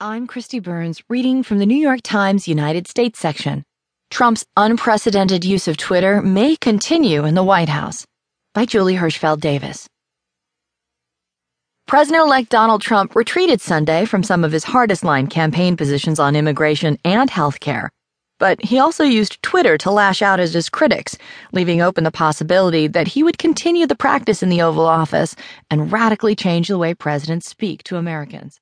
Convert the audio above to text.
I'm Kristi Burns, reading from the New York Times United States section. Trump's unprecedented use of Twitter may continue in the White House. By Julie Hirschfeld Davis. President elect Donald Trump retreated Sunday from some of his hardest line campaign positions on immigration and health care. But he also used Twitter to lash out at his critics, leaving open the possibility that he would continue the practice in the Oval Office and radically change the way presidents speak to Americans.